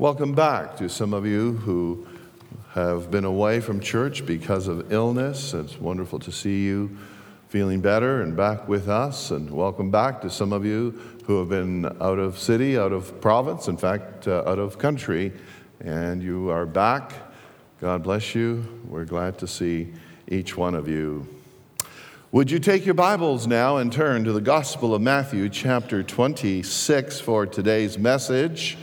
Welcome back to some of you who have been away from church because of illness. It's wonderful to see you feeling better and back with us. And welcome back to some of you who have been out of city, out of province, in fact, uh, out of country, and you are back. God bless you. We're glad to see each one of you. Would you take your Bibles now and turn to the Gospel of Matthew, chapter 26, for today's message?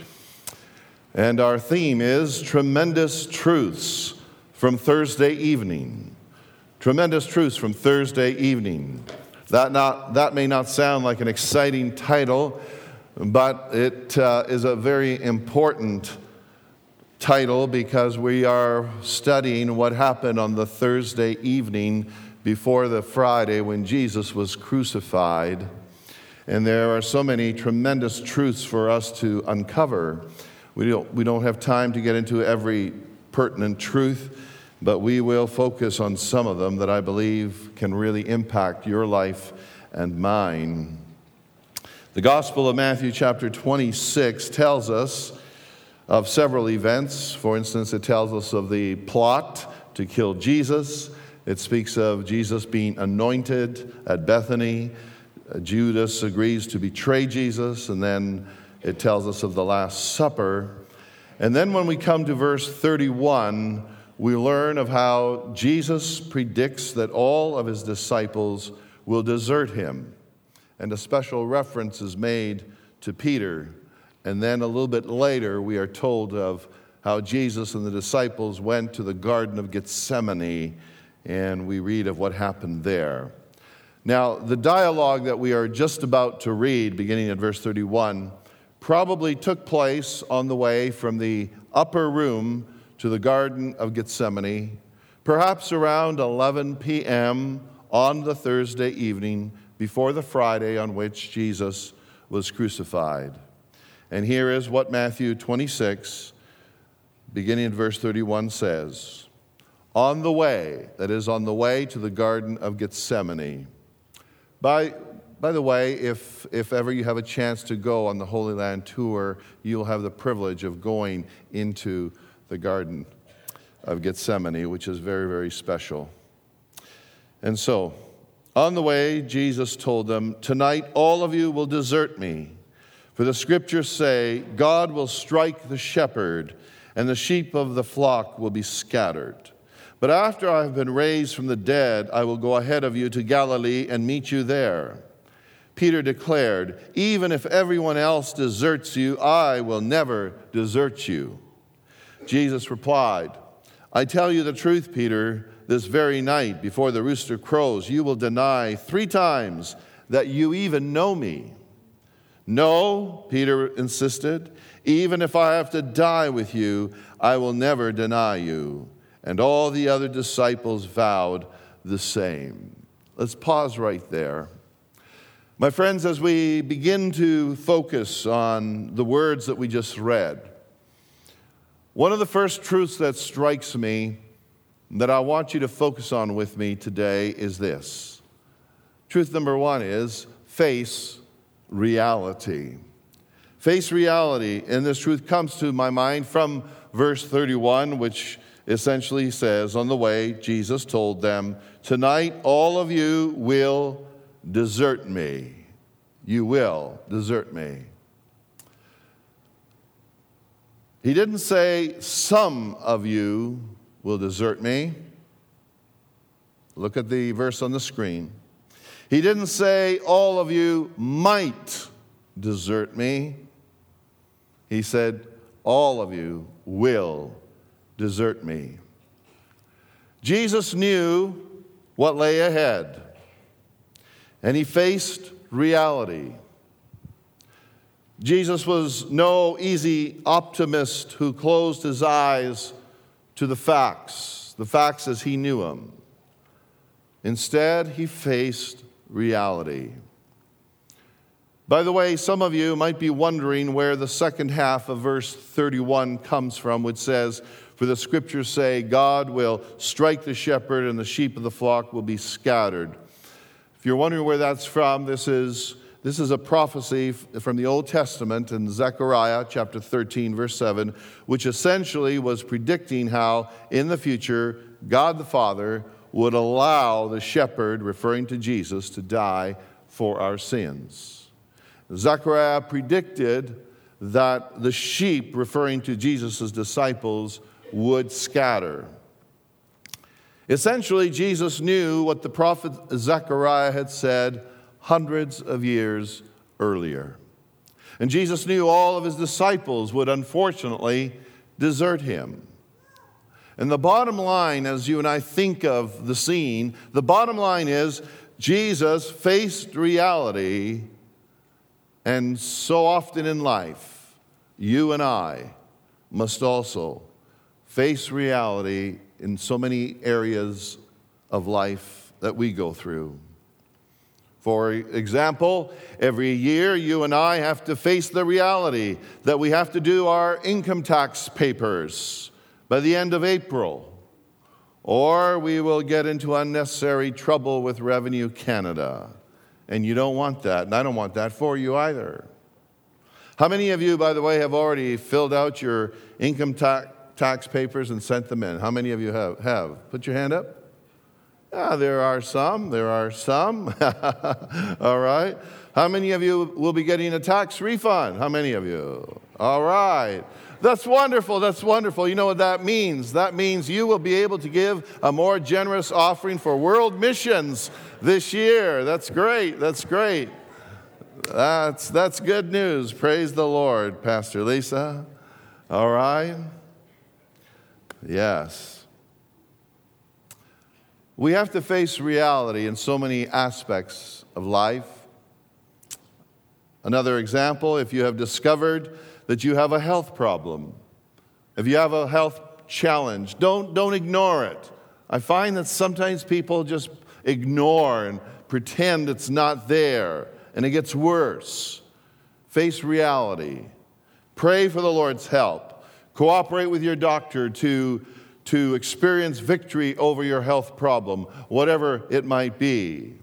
And our theme is Tremendous Truths from Thursday evening. Tremendous Truths from Thursday evening. That, not, that may not sound like an exciting title, but it uh, is a very important title because we are studying what happened on the Thursday evening before the Friday when Jesus was crucified. And there are so many tremendous truths for us to uncover. We don't, we don't have time to get into every pertinent truth, but we will focus on some of them that I believe can really impact your life and mine. The Gospel of Matthew, chapter 26, tells us of several events. For instance, it tells us of the plot to kill Jesus. It speaks of Jesus being anointed at Bethany. Judas agrees to betray Jesus, and then it tells us of the Last Supper. And then when we come to verse 31, we learn of how Jesus predicts that all of his disciples will desert him. And a special reference is made to Peter. And then a little bit later, we are told of how Jesus and the disciples went to the Garden of Gethsemane, and we read of what happened there. Now, the dialogue that we are just about to read, beginning at verse 31, probably took place on the way from the upper room to the Garden of Gethsemane, perhaps around 11 p.m. on the Thursday evening before the Friday on which Jesus was crucified. And here is what Matthew 26, beginning at verse 31, says On the way, that is, on the way to the Garden of Gethsemane. By by the way, if, if ever you have a chance to go on the Holy Land tour, you'll have the privilege of going into the Garden of Gethsemane, which is very, very special. And so, on the way, Jesus told them, Tonight all of you will desert me. For the scriptures say, God will strike the shepherd, and the sheep of the flock will be scattered. But after I have been raised from the dead, I will go ahead of you to Galilee and meet you there. Peter declared, Even if everyone else deserts you, I will never desert you. Jesus replied, I tell you the truth, Peter, this very night before the rooster crows, you will deny three times that you even know me. No, Peter insisted, even if I have to die with you, I will never deny you. And all the other disciples vowed the same. Let's pause right there. My friends, as we begin to focus on the words that we just read, one of the first truths that strikes me that I want you to focus on with me today is this. Truth number one is face reality. Face reality, and this truth comes to my mind from verse 31, which essentially says, On the way, Jesus told them, Tonight all of you will desert me. You will desert me. He didn't say, Some of you will desert me. Look at the verse on the screen. He didn't say, All of you might desert me. He said, All of you will desert me. Jesus knew what lay ahead. And he faced reality. Jesus was no easy optimist who closed his eyes to the facts, the facts as he knew them. Instead, he faced reality. By the way, some of you might be wondering where the second half of verse 31 comes from, which says, For the scriptures say, God will strike the shepherd, and the sheep of the flock will be scattered. If you're wondering where that's from, this is this is a prophecy from the Old Testament in Zechariah chapter 13, verse 7, which essentially was predicting how in the future God the Father would allow the shepherd, referring to Jesus, to die for our sins. Zechariah predicted that the sheep, referring to Jesus' disciples, would scatter. Essentially, Jesus knew what the prophet Zechariah had said hundreds of years earlier. And Jesus knew all of his disciples would unfortunately desert him. And the bottom line, as you and I think of the scene, the bottom line is Jesus faced reality, and so often in life, you and I must also face reality in so many areas of life that we go through. For example, every year you and I have to face the reality that we have to do our income tax papers by the end of April, or we will get into unnecessary trouble with Revenue Canada. And you don't want that, and I don't want that for you either. How many of you, by the way, have already filled out your income ta- tax papers and sent them in? How many of you have? have? Put your hand up. Yeah, there are some. There are some. All right. How many of you will be getting a tax refund? How many of you? All right. That's wonderful. That's wonderful. You know what that means? That means you will be able to give a more generous offering for world missions this year. That's great. That's great. That's, that's good news. Praise the Lord, Pastor Lisa. All right. Yes. We have to face reality in so many aspects of life. Another example if you have discovered that you have a health problem, if you have a health challenge, don't, don't ignore it. I find that sometimes people just ignore and pretend it's not there, and it gets worse. Face reality. Pray for the Lord's help. Cooperate with your doctor to to experience victory over your health problem, whatever it might be.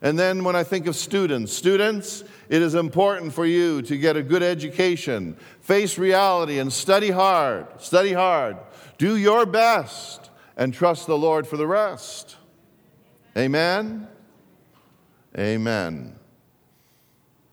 And then when I think of students, students, it is important for you to get a good education, face reality, and study hard. Study hard. Do your best and trust the Lord for the rest. Amen? Amen.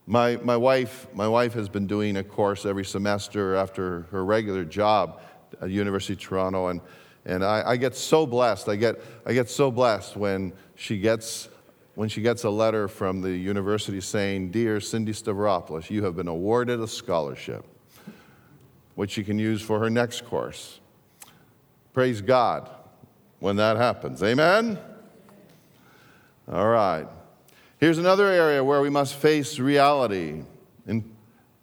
My, my, wife, my wife has been doing a course every semester after her regular job at University of Toronto, and, and I, I, get so blessed. I get, I get so blessed when she gets when she gets a letter from the university saying, Dear Cindy Stavropoulos, you have been awarded a scholarship, which she can use for her next course. Praise God when that happens. Amen? All right. Here's another area where we must face reality. And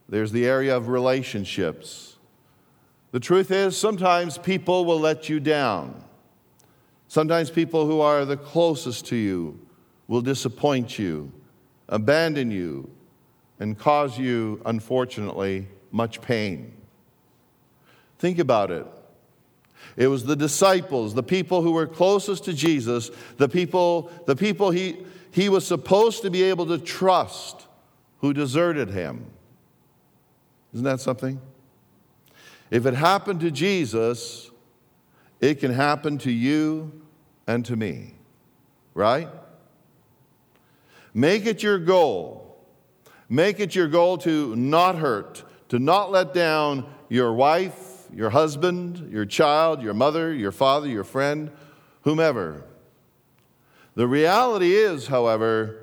there's the area of relationships. The truth is, sometimes people will let you down. Sometimes people who are the closest to you will disappoint you, abandon you, and cause you, unfortunately, much pain. Think about it. It was the disciples, the people who were closest to Jesus, the people, the people he, he was supposed to be able to trust, who deserted him. Isn't that something? If it happened to Jesus, it can happen to you and to me, right? Make it your goal. Make it your goal to not hurt, to not let down your wife, your husband, your child, your mother, your father, your friend, whomever. The reality is, however,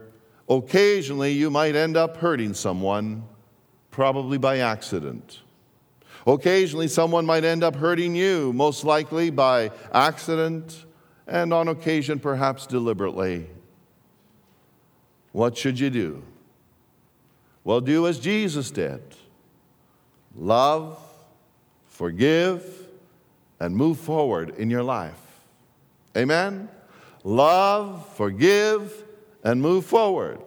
occasionally you might end up hurting someone, probably by accident. Occasionally, someone might end up hurting you, most likely by accident, and on occasion, perhaps deliberately. What should you do? Well, do as Jesus did love, forgive, and move forward in your life. Amen? Love, forgive, and move forward.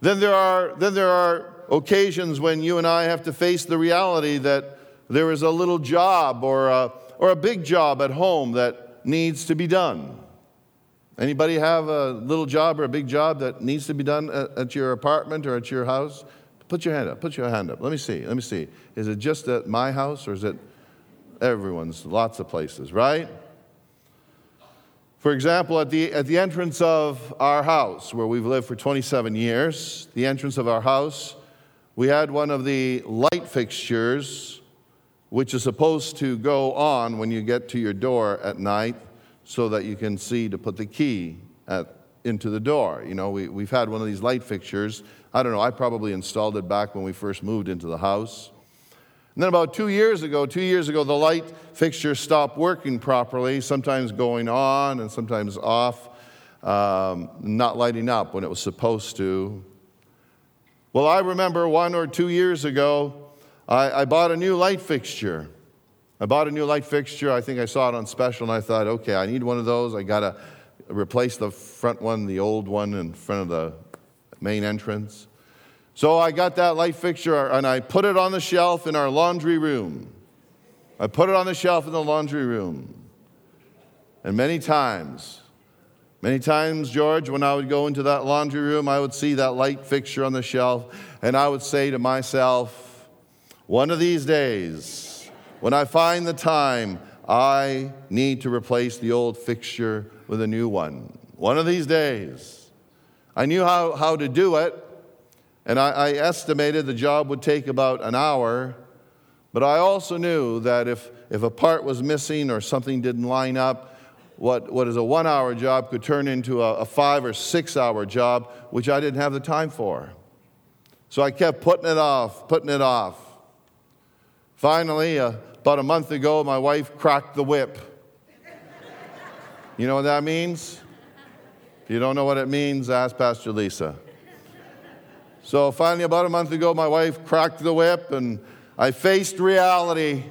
Then there are, then there are occasions when you and I have to face the reality that there is a little job or a, or a big job at home that needs to be done. Anybody have a little job or a big job that needs to be done at, at your apartment or at your house? Put your hand up. Put your hand up. Let me see. Let me see. Is it just at my house or is it everyone's? Lots of places, right? For example, at the, at the entrance of our house, where we've lived for 27 years, the entrance of our house, we had one of the light fixtures, which is supposed to go on when you get to your door at night so that you can see to put the key at, into the door. You know, we, we've had one of these light fixtures. I don't know, I probably installed it back when we first moved into the house. And then about two years ago, two years ago, the light fixture stopped working properly, sometimes going on and sometimes off, um, not lighting up when it was supposed to. Well, I remember one or two years ago, I, I bought a new light fixture. I bought a new light fixture. I think I saw it on special, and I thought, okay, I need one of those. I got to replace the front one, the old one in front of the main entrance. So I got that light fixture and I put it on the shelf in our laundry room. I put it on the shelf in the laundry room. And many times, many times, George, when I would go into that laundry room, I would see that light fixture on the shelf and I would say to myself, one of these days, when I find the time, I need to replace the old fixture with a new one. One of these days. I knew how, how to do it. And I, I estimated the job would take about an hour, but I also knew that if, if a part was missing or something didn't line up, what, what is a one hour job could turn into a, a five or six hour job, which I didn't have the time for. So I kept putting it off, putting it off. Finally, uh, about a month ago, my wife cracked the whip. You know what that means? If you don't know what it means, ask Pastor Lisa. So finally, about a month ago, my wife cracked the whip and I faced reality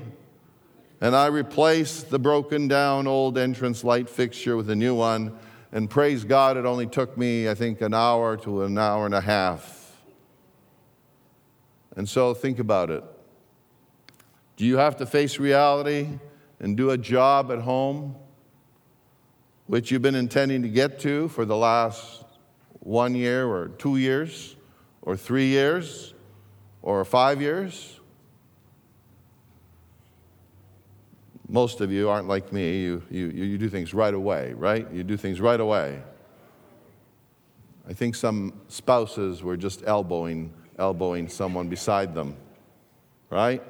and I replaced the broken down old entrance light fixture with a new one. And praise God, it only took me, I think, an hour to an hour and a half. And so think about it. Do you have to face reality and do a job at home, which you've been intending to get to for the last one year or two years? Or three years or five years. Most of you aren't like me. You, you, you do things right away, right? You do things right away. I think some spouses were just elbowing, elbowing someone beside them, right?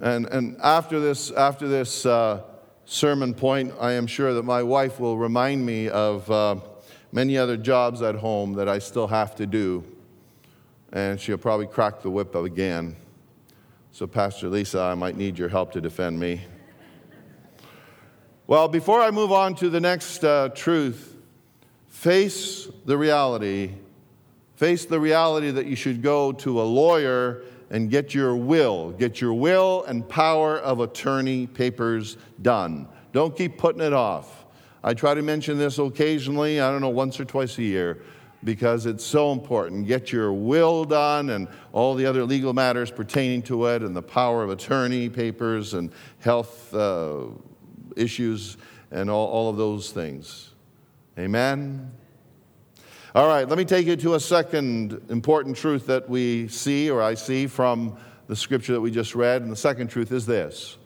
And, and after this, after this uh, sermon point, I am sure that my wife will remind me of. Uh, many other jobs at home that I still have to do. And she'll probably crack the whip again. So, Pastor Lisa, I might need your help to defend me. Well, before I move on to the next uh, truth, face the reality. Face the reality that you should go to a lawyer and get your will, get your will and power of attorney papers done. Don't keep putting it off. I try to mention this occasionally, I don't know, once or twice a year, because it's so important. Get your will done and all the other legal matters pertaining to it, and the power of attorney papers and health uh, issues, and all, all of those things. Amen? All right, let me take you to a second important truth that we see, or I see, from the scripture that we just read. And the second truth is this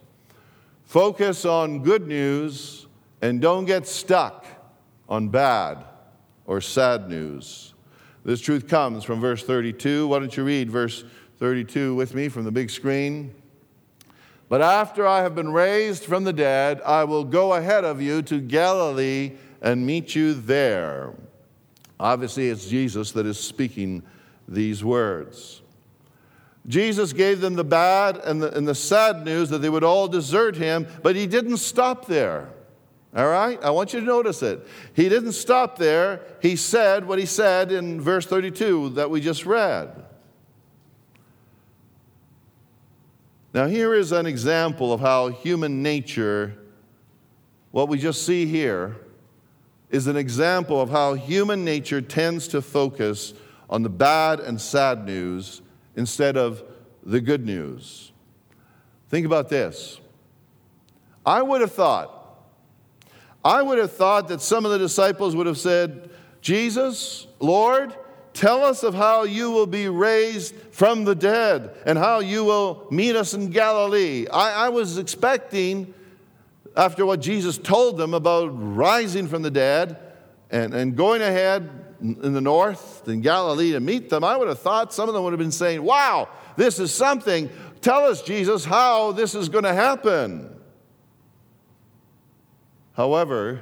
focus on good news and don't get stuck on bad or sad news. This truth comes from verse 32. Why don't you read verse 32 with me from the big screen? But after I have been raised from the dead, I will go ahead of you to Galilee and meet you there. Obviously, it's Jesus that is speaking these words. Jesus gave them the bad and the, and the sad news that they would all desert him, but he didn't stop there. All right? I want you to notice it. He didn't stop there. He said what he said in verse 32 that we just read. Now, here is an example of how human nature, what we just see here, is an example of how human nature tends to focus on the bad and sad news instead of the good news. Think about this. I would have thought I would have thought that some of the disciples would have said, Jesus, Lord, tell us of how you will be raised from the dead and how you will meet us in Galilee. I, I was expecting, after what Jesus told them about rising from the dead and, and going ahead in the north in Galilee to meet them, I would have thought some of them would have been saying, Wow, this is something. Tell us, Jesus, how this is going to happen. However,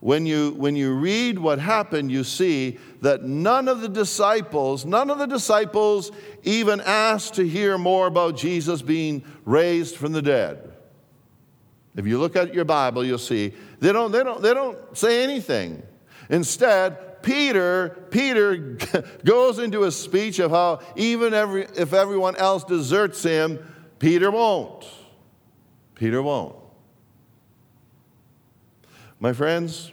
when you, when you read what happened, you see that none of the disciples, none of the disciples even asked to hear more about Jesus being raised from the dead. If you look at your Bible, you'll see they don't, they don't, they don't say anything. Instead, Peter, Peter goes into a speech of how even every, if everyone else deserts him, Peter won't. Peter won't. My friends,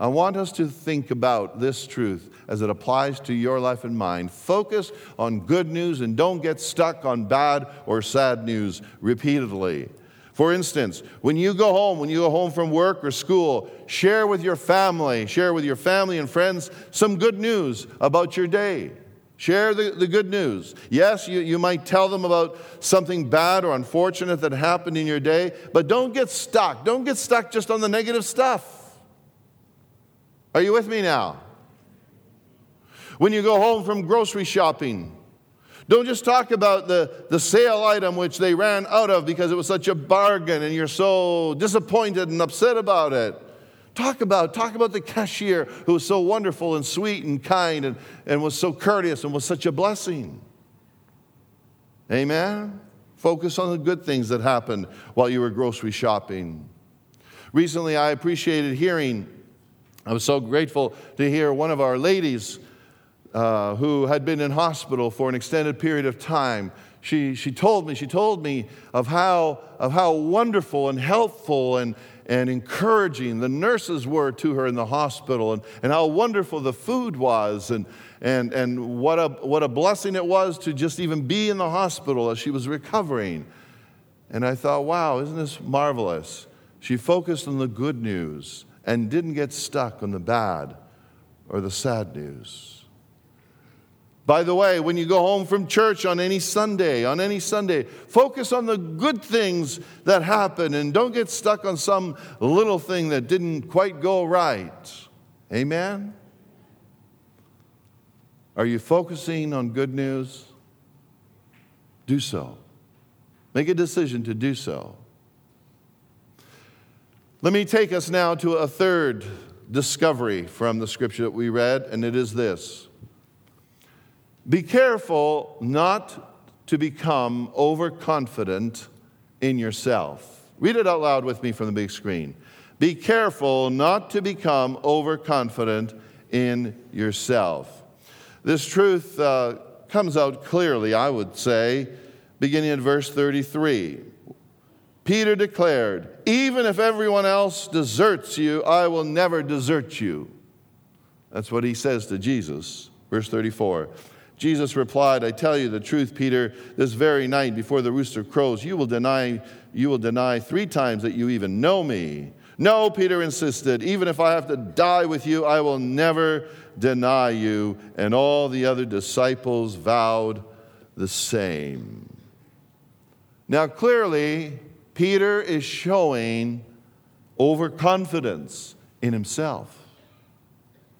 I want us to think about this truth as it applies to your life and mine. Focus on good news and don't get stuck on bad or sad news repeatedly. For instance, when you go home, when you go home from work or school, share with your family, share with your family and friends some good news about your day. Share the, the good news. Yes, you, you might tell them about something bad or unfortunate that happened in your day, but don't get stuck. Don't get stuck just on the negative stuff. Are you with me now? When you go home from grocery shopping, don't just talk about the, the sale item which they ran out of because it was such a bargain and you're so disappointed and upset about it. Talk about, talk about the cashier who was so wonderful and sweet and kind and, and was so courteous and was such a blessing. Amen? Focus on the good things that happened while you were grocery shopping. Recently, I appreciated hearing, I was so grateful to hear one of our ladies uh, who had been in hospital for an extended period of time. She, she told me, she told me of how, of how wonderful and helpful and, and encouraging the nurses were to her in the hospital and, and how wonderful the food was and, and, and what, a, what a blessing it was to just even be in the hospital as she was recovering. And I thought, wow, isn't this marvelous? She focused on the good news and didn't get stuck on the bad or the sad news. By the way, when you go home from church on any Sunday, on any Sunday, focus on the good things that happen and don't get stuck on some little thing that didn't quite go right. Amen? Are you focusing on good news? Do so. Make a decision to do so. Let me take us now to a third discovery from the scripture that we read, and it is this. Be careful not to become overconfident in yourself. Read it out loud with me from the big screen. Be careful not to become overconfident in yourself. This truth uh, comes out clearly, I would say, beginning at verse 33. Peter declared, Even if everyone else deserts you, I will never desert you. That's what he says to Jesus. Verse 34. Jesus replied, I tell you the truth, Peter, this very night before the rooster crows, you will deny, you will deny three times that you even know me. No, Peter insisted, even if I have to die with you, I will never deny you. And all the other disciples vowed the same. Now, clearly, Peter is showing overconfidence in himself.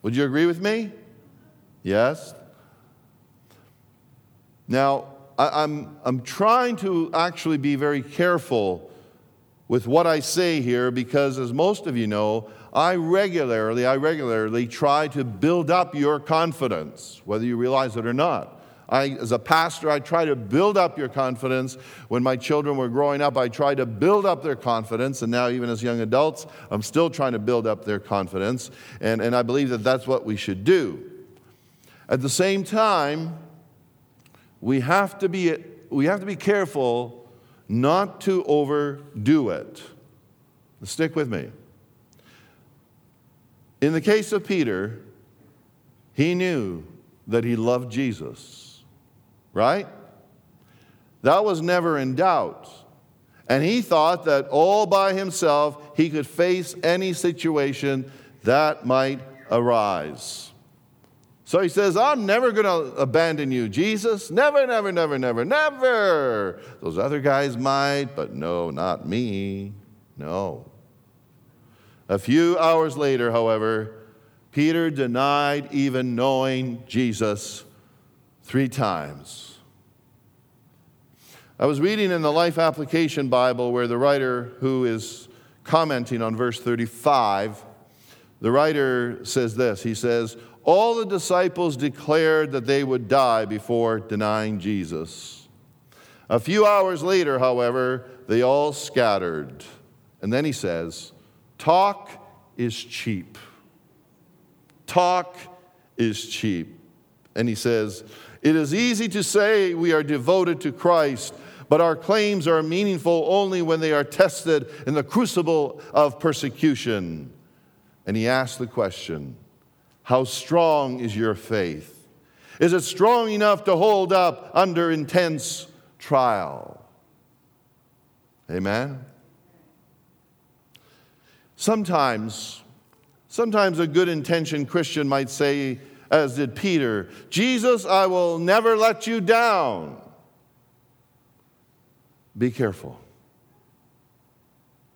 Would you agree with me? Yes? Now, I, am I'm, I'm trying to actually be very careful with what I say here because, as most of you know, I regularly, I regularly try to build up your confidence, whether you realize it or not. I, as a pastor, I try to build up your confidence. When my children were growing up, I tried to build up their confidence. And now, even as young adults, I'm still trying to build up their confidence. And, and I believe that that's what we should do. At the same time, we have to be, we have to be careful not to overdo it. Stick with me. In the case of Peter, he knew that he loved Jesus, right? That was never in doubt. And he thought that all by himself he could face any situation that might arise. So he says, I'm never going to abandon you, Jesus. Never, never, never, never, never. Those other guys might, but no, not me. No. A few hours later, however, Peter denied even knowing Jesus three times. I was reading in the Life Application Bible where the writer who is commenting on verse 35, the writer says this. He says, All the disciples declared that they would die before denying Jesus. A few hours later, however, they all scattered. And then he says, Talk is cheap. Talk is cheap. And he says, It is easy to say we are devoted to Christ, but our claims are meaningful only when they are tested in the crucible of persecution. And he asks the question How strong is your faith? Is it strong enough to hold up under intense trial? Amen? Sometimes, sometimes a good intentioned Christian might say, as did Peter, Jesus, I will never let you down. Be careful.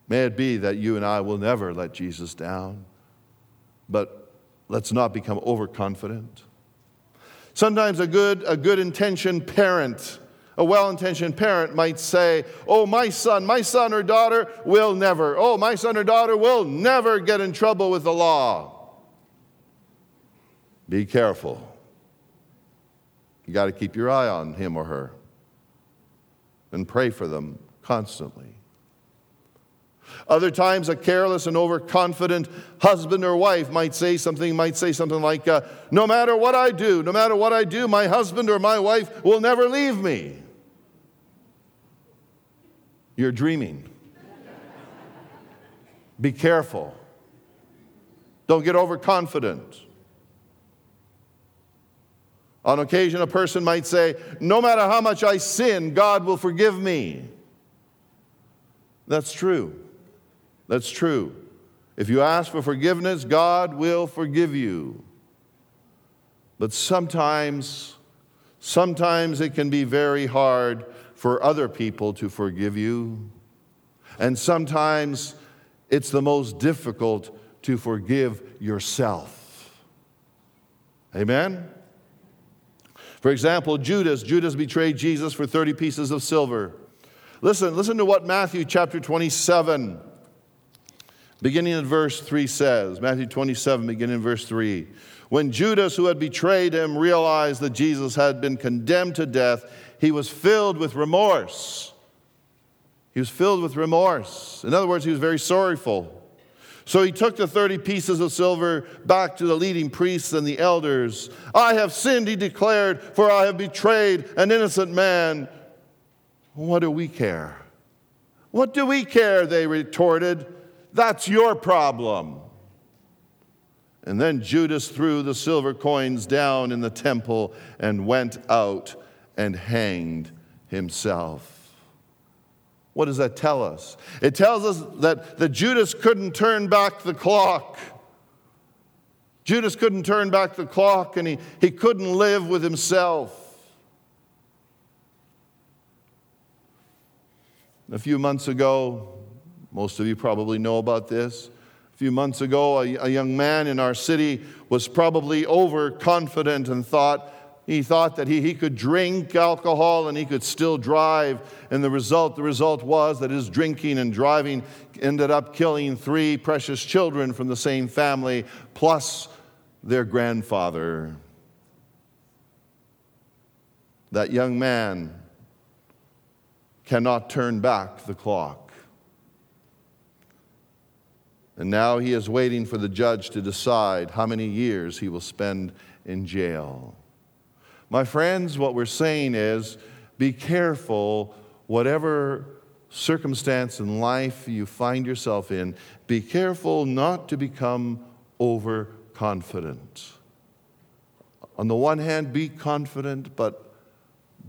May it be that you and I will never let Jesus down, but let's not become overconfident. Sometimes a good, a good intentioned parent a well intentioned parent might say, Oh, my son, my son or daughter will never, oh, my son or daughter will never get in trouble with the law. Be careful. You got to keep your eye on him or her and pray for them constantly. Other times, a careless and overconfident husband or wife might say something, might say something like, uh, No matter what I do, no matter what I do, my husband or my wife will never leave me. You're dreaming. Be careful. Don't get overconfident. On occasion, a person might say, No matter how much I sin, God will forgive me. That's true. That's true. If you ask for forgiveness, God will forgive you. But sometimes, sometimes it can be very hard for other people to forgive you. And sometimes it's the most difficult to forgive yourself. Amen? For example, Judas, Judas betrayed Jesus for 30 pieces of silver. Listen, listen to what Matthew chapter 27, beginning in verse 3 says. Matthew 27, beginning in verse 3. When Judas, who had betrayed him, realized that Jesus had been condemned to death, he was filled with remorse. He was filled with remorse. In other words, he was very sorrowful. So he took the 30 pieces of silver back to the leading priests and the elders. I have sinned, he declared, for I have betrayed an innocent man. What do we care? What do we care? They retorted. That's your problem. And then Judas threw the silver coins down in the temple and went out and hanged himself. What does that tell us? It tells us that, that Judas couldn't turn back the clock. Judas couldn't turn back the clock and he, he couldn't live with himself. A few months ago, most of you probably know about this. A few months ago, a, a young man in our city was probably overconfident and thought, he thought that he, he could drink alcohol and he could still drive. And the result, the result was that his drinking and driving ended up killing three precious children from the same family, plus their grandfather. That young man cannot turn back the clock. And now he is waiting for the judge to decide how many years he will spend in jail. My friends, what we're saying is be careful, whatever circumstance in life you find yourself in, be careful not to become overconfident. On the one hand, be confident, but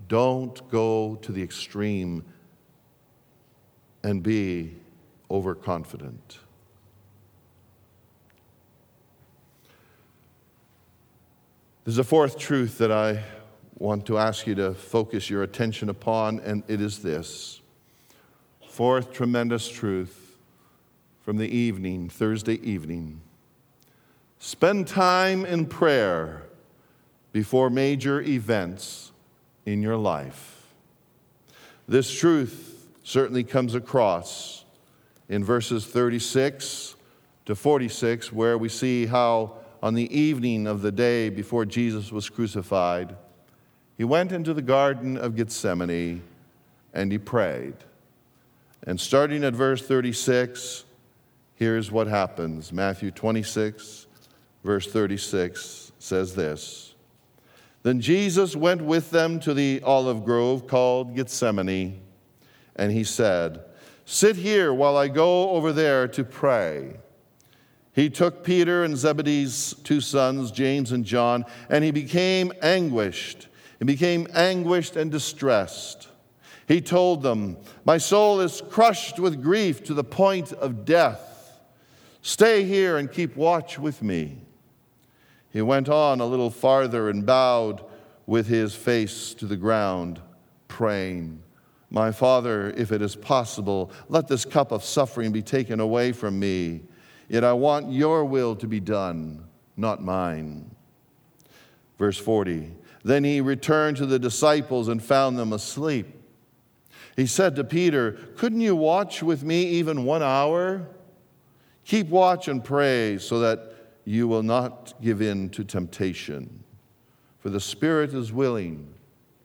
don't go to the extreme and be overconfident. There's a fourth truth that I want to ask you to focus your attention upon, and it is this. Fourth tremendous truth from the evening, Thursday evening. Spend time in prayer before major events in your life. This truth certainly comes across in verses 36 to 46, where we see how on the evening of the day before Jesus was crucified, he went into the Garden of Gethsemane and he prayed. And starting at verse 36, here's what happens Matthew 26, verse 36 says this Then Jesus went with them to the olive grove called Gethsemane, and he said, Sit here while I go over there to pray. He took Peter and Zebedee's two sons, James and John, and he became anguished. He became anguished and distressed. He told them, My soul is crushed with grief to the point of death. Stay here and keep watch with me. He went on a little farther and bowed with his face to the ground, praying, My Father, if it is possible, let this cup of suffering be taken away from me. Yet I want your will to be done, not mine. Verse 40 Then he returned to the disciples and found them asleep. He said to Peter, Couldn't you watch with me even one hour? Keep watch and pray so that you will not give in to temptation. For the spirit is willing,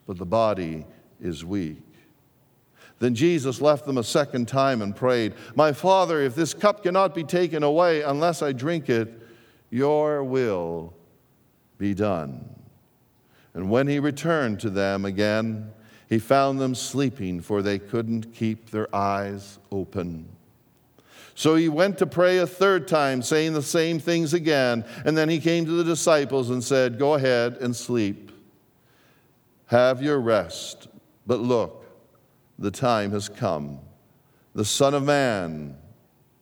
but the body is weak. Then Jesus left them a second time and prayed, My Father, if this cup cannot be taken away unless I drink it, your will be done. And when he returned to them again, he found them sleeping, for they couldn't keep their eyes open. So he went to pray a third time, saying the same things again. And then he came to the disciples and said, Go ahead and sleep. Have your rest. But look, the time has come. The Son of Man,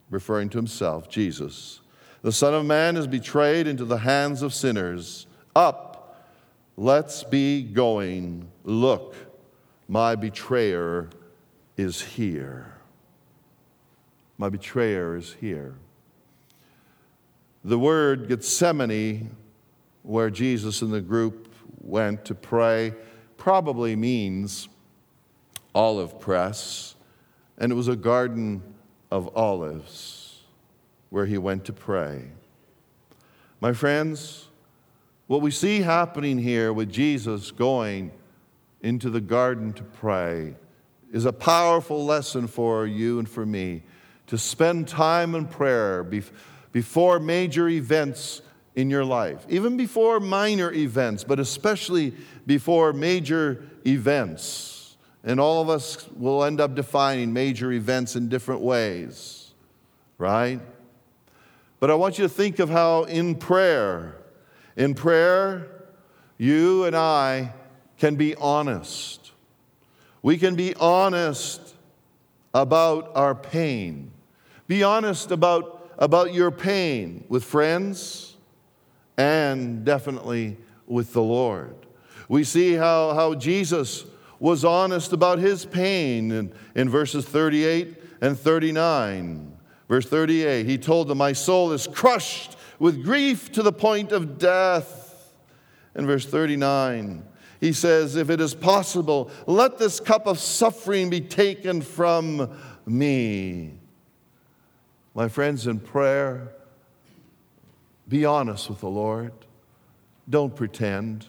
referring to himself, Jesus, the Son of Man is betrayed into the hands of sinners. Up, let's be going. Look, my betrayer is here. My betrayer is here. The word Gethsemane, where Jesus and the group went to pray, probably means olive press, and it was a garden of olives where he went to pray. My friends, what we see happening here with Jesus going into the garden to pray is a powerful lesson for you and for me to spend time in prayer before major events in your life, even before minor events, but especially before major events. And all of us will end up defining major events in different ways, right? But I want you to think of how in prayer, in prayer, you and I can be honest. We can be honest about our pain. Be honest about, about your pain with friends and definitely with the Lord. We see how, how Jesus was honest about his pain in, in verses 38 and 39. Verse 38, he told them, My soul is crushed with grief to the point of death. In verse 39, he says, If it is possible, let this cup of suffering be taken from me. My friends, in prayer, be honest with the Lord. Don't pretend.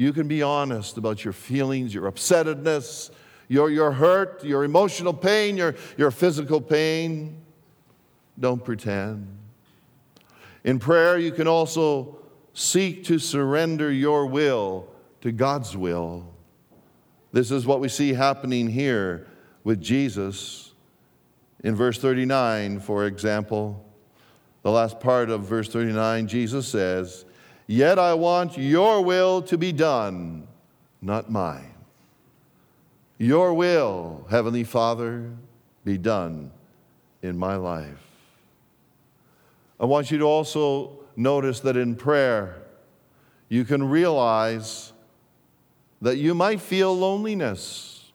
You can be honest about your feelings, your upsetness, your, your hurt, your emotional pain, your, your physical pain. Don't pretend. In prayer, you can also seek to surrender your will to God's will. This is what we see happening here with Jesus. In verse 39, for example, the last part of verse 39, Jesus says, Yet I want your will to be done, not mine. Your will, Heavenly Father, be done in my life. I want you to also notice that in prayer, you can realize that you might feel loneliness.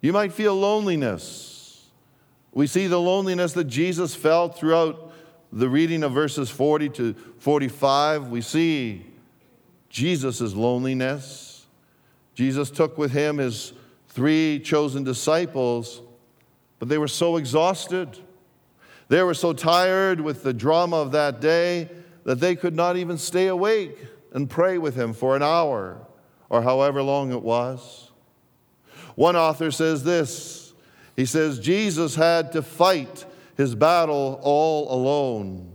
You might feel loneliness. We see the loneliness that Jesus felt throughout the reading of verses 40 to 45. We see Jesus' loneliness. Jesus took with him his three chosen disciples, but they were so exhausted. They were so tired with the drama of that day that they could not even stay awake and pray with him for an hour or however long it was. One author says this he says, Jesus had to fight his battle all alone.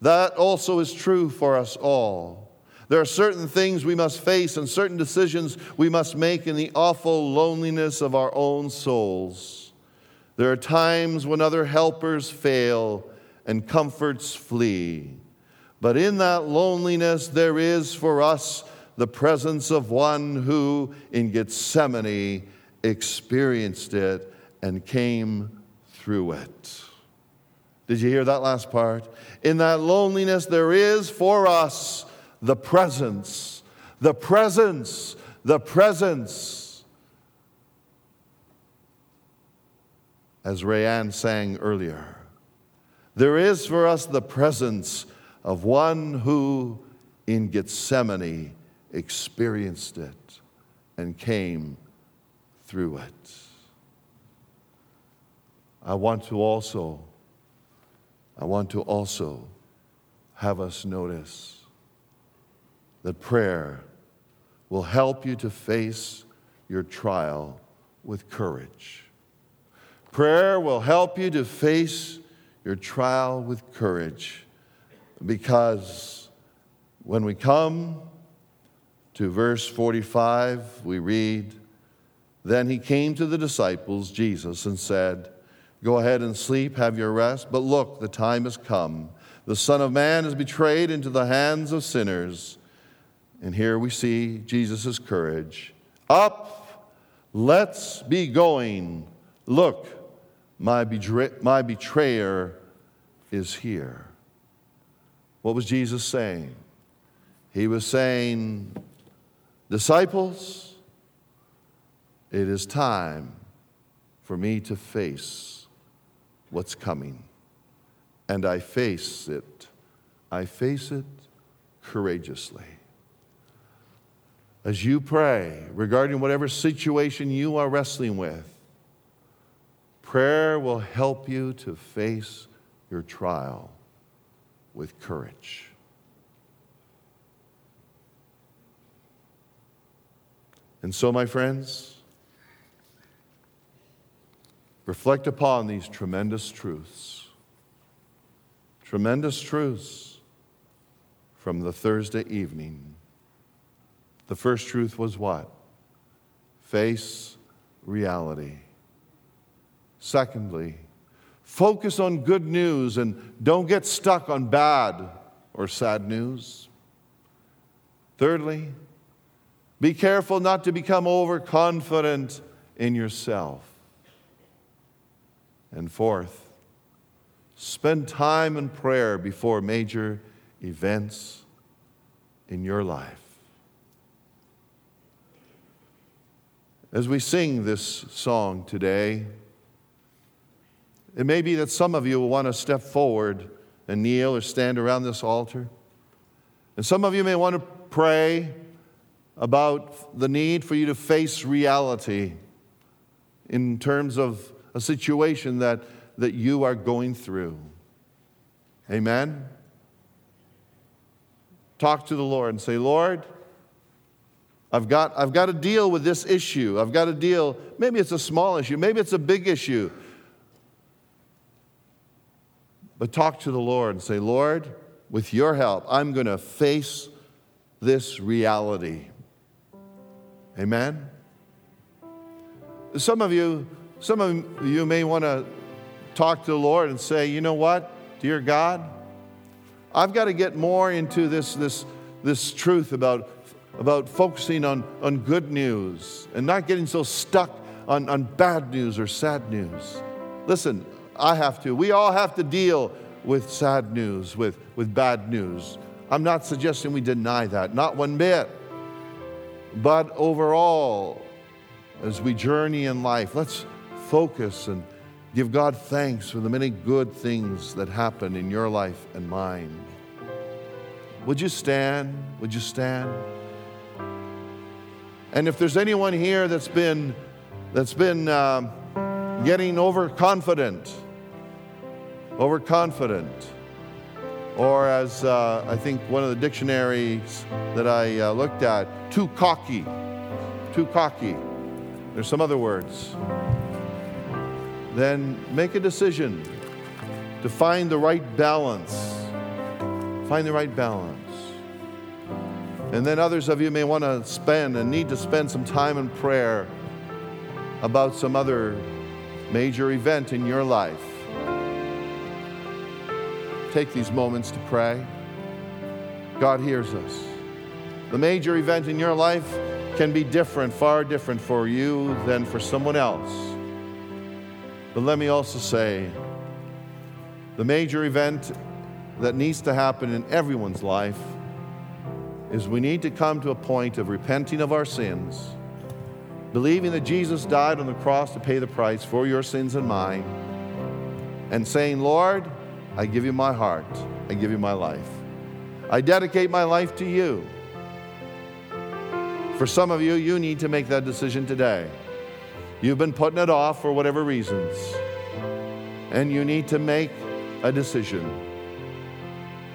That also is true for us all. There are certain things we must face and certain decisions we must make in the awful loneliness of our own souls. There are times when other helpers fail and comforts flee. But in that loneliness, there is for us the presence of one who in Gethsemane experienced it and came through it. Did you hear that last part? In that loneliness, there is for us the presence, the presence, the presence. As Rayanne sang earlier, there is for us the presence of one who in Gethsemane experienced it and came through it. I want to also I want to also have us notice that prayer will help you to face your trial with courage. Prayer will help you to face your trial with courage because when we come to verse 45, we read, Then he came to the disciples, Jesus, and said, Go ahead and sleep, have your rest. But look, the time has come. The Son of Man is betrayed into the hands of sinners. And here we see Jesus' courage. Up, let's be going. Look, my, betray- my betrayer is here. What was Jesus saying? He was saying, Disciples, it is time for me to face what's coming. And I face it. I face it courageously. As you pray regarding whatever situation you are wrestling with, prayer will help you to face your trial with courage. And so, my friends, reflect upon these tremendous truths. Tremendous truths from the Thursday evening. The first truth was what? Face reality. Secondly, focus on good news and don't get stuck on bad or sad news. Thirdly, be careful not to become overconfident in yourself. And fourth, spend time in prayer before major events in your life. As we sing this song today, it may be that some of you will want to step forward and kneel or stand around this altar. And some of you may want to pray about the need for you to face reality in terms of a situation that, that you are going through. Amen? Talk to the Lord and say, Lord, I've got, I've got to deal with this issue. I've got to deal, maybe it's a small issue, maybe it's a big issue. But talk to the Lord and say, Lord, with your help, I'm going to face this reality. Amen? Some of you, some of you may want to talk to the Lord and say, you know what, dear God, I've got to get more into this, this, this truth about, about focusing on, on good news and not getting so stuck on, on bad news or sad news. Listen, I have to. We all have to deal with sad news, with, with bad news. I'm not suggesting we deny that, not one bit. But overall, as we journey in life, let's focus and give God thanks for the many good things that happen in your life and mine. Would you stand? Would you stand? And if there's anyone here that's been that's been um, getting overconfident, overconfident, or as uh, I think one of the dictionaries that I uh, looked at, too cocky, too cocky. There's some other words. Then make a decision to find the right balance. Find the right balance. And then others of you may want to spend and need to spend some time in prayer about some other major event in your life. Take these moments to pray. God hears us. The major event in your life can be different, far different for you than for someone else. But let me also say the major event that needs to happen in everyone's life is we need to come to a point of repenting of our sins, believing that Jesus died on the cross to pay the price for your sins and mine, and saying, Lord, I give you my heart, I give you my life. I dedicate my life to you. For some of you, you need to make that decision today. You've been putting it off for whatever reasons, and you need to make a decision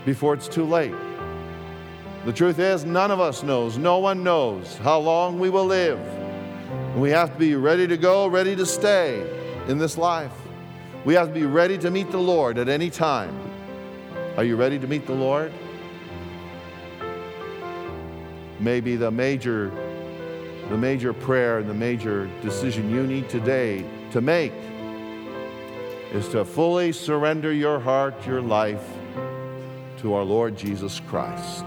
before it's too late. The truth is, none of us knows, no one knows how long we will live. We have to be ready to go, ready to stay in this life. We have to be ready to meet the Lord at any time. Are you ready to meet the Lord? Maybe the major the major prayer and the major decision you need today to make is to fully surrender your heart, your life to our Lord Jesus Christ.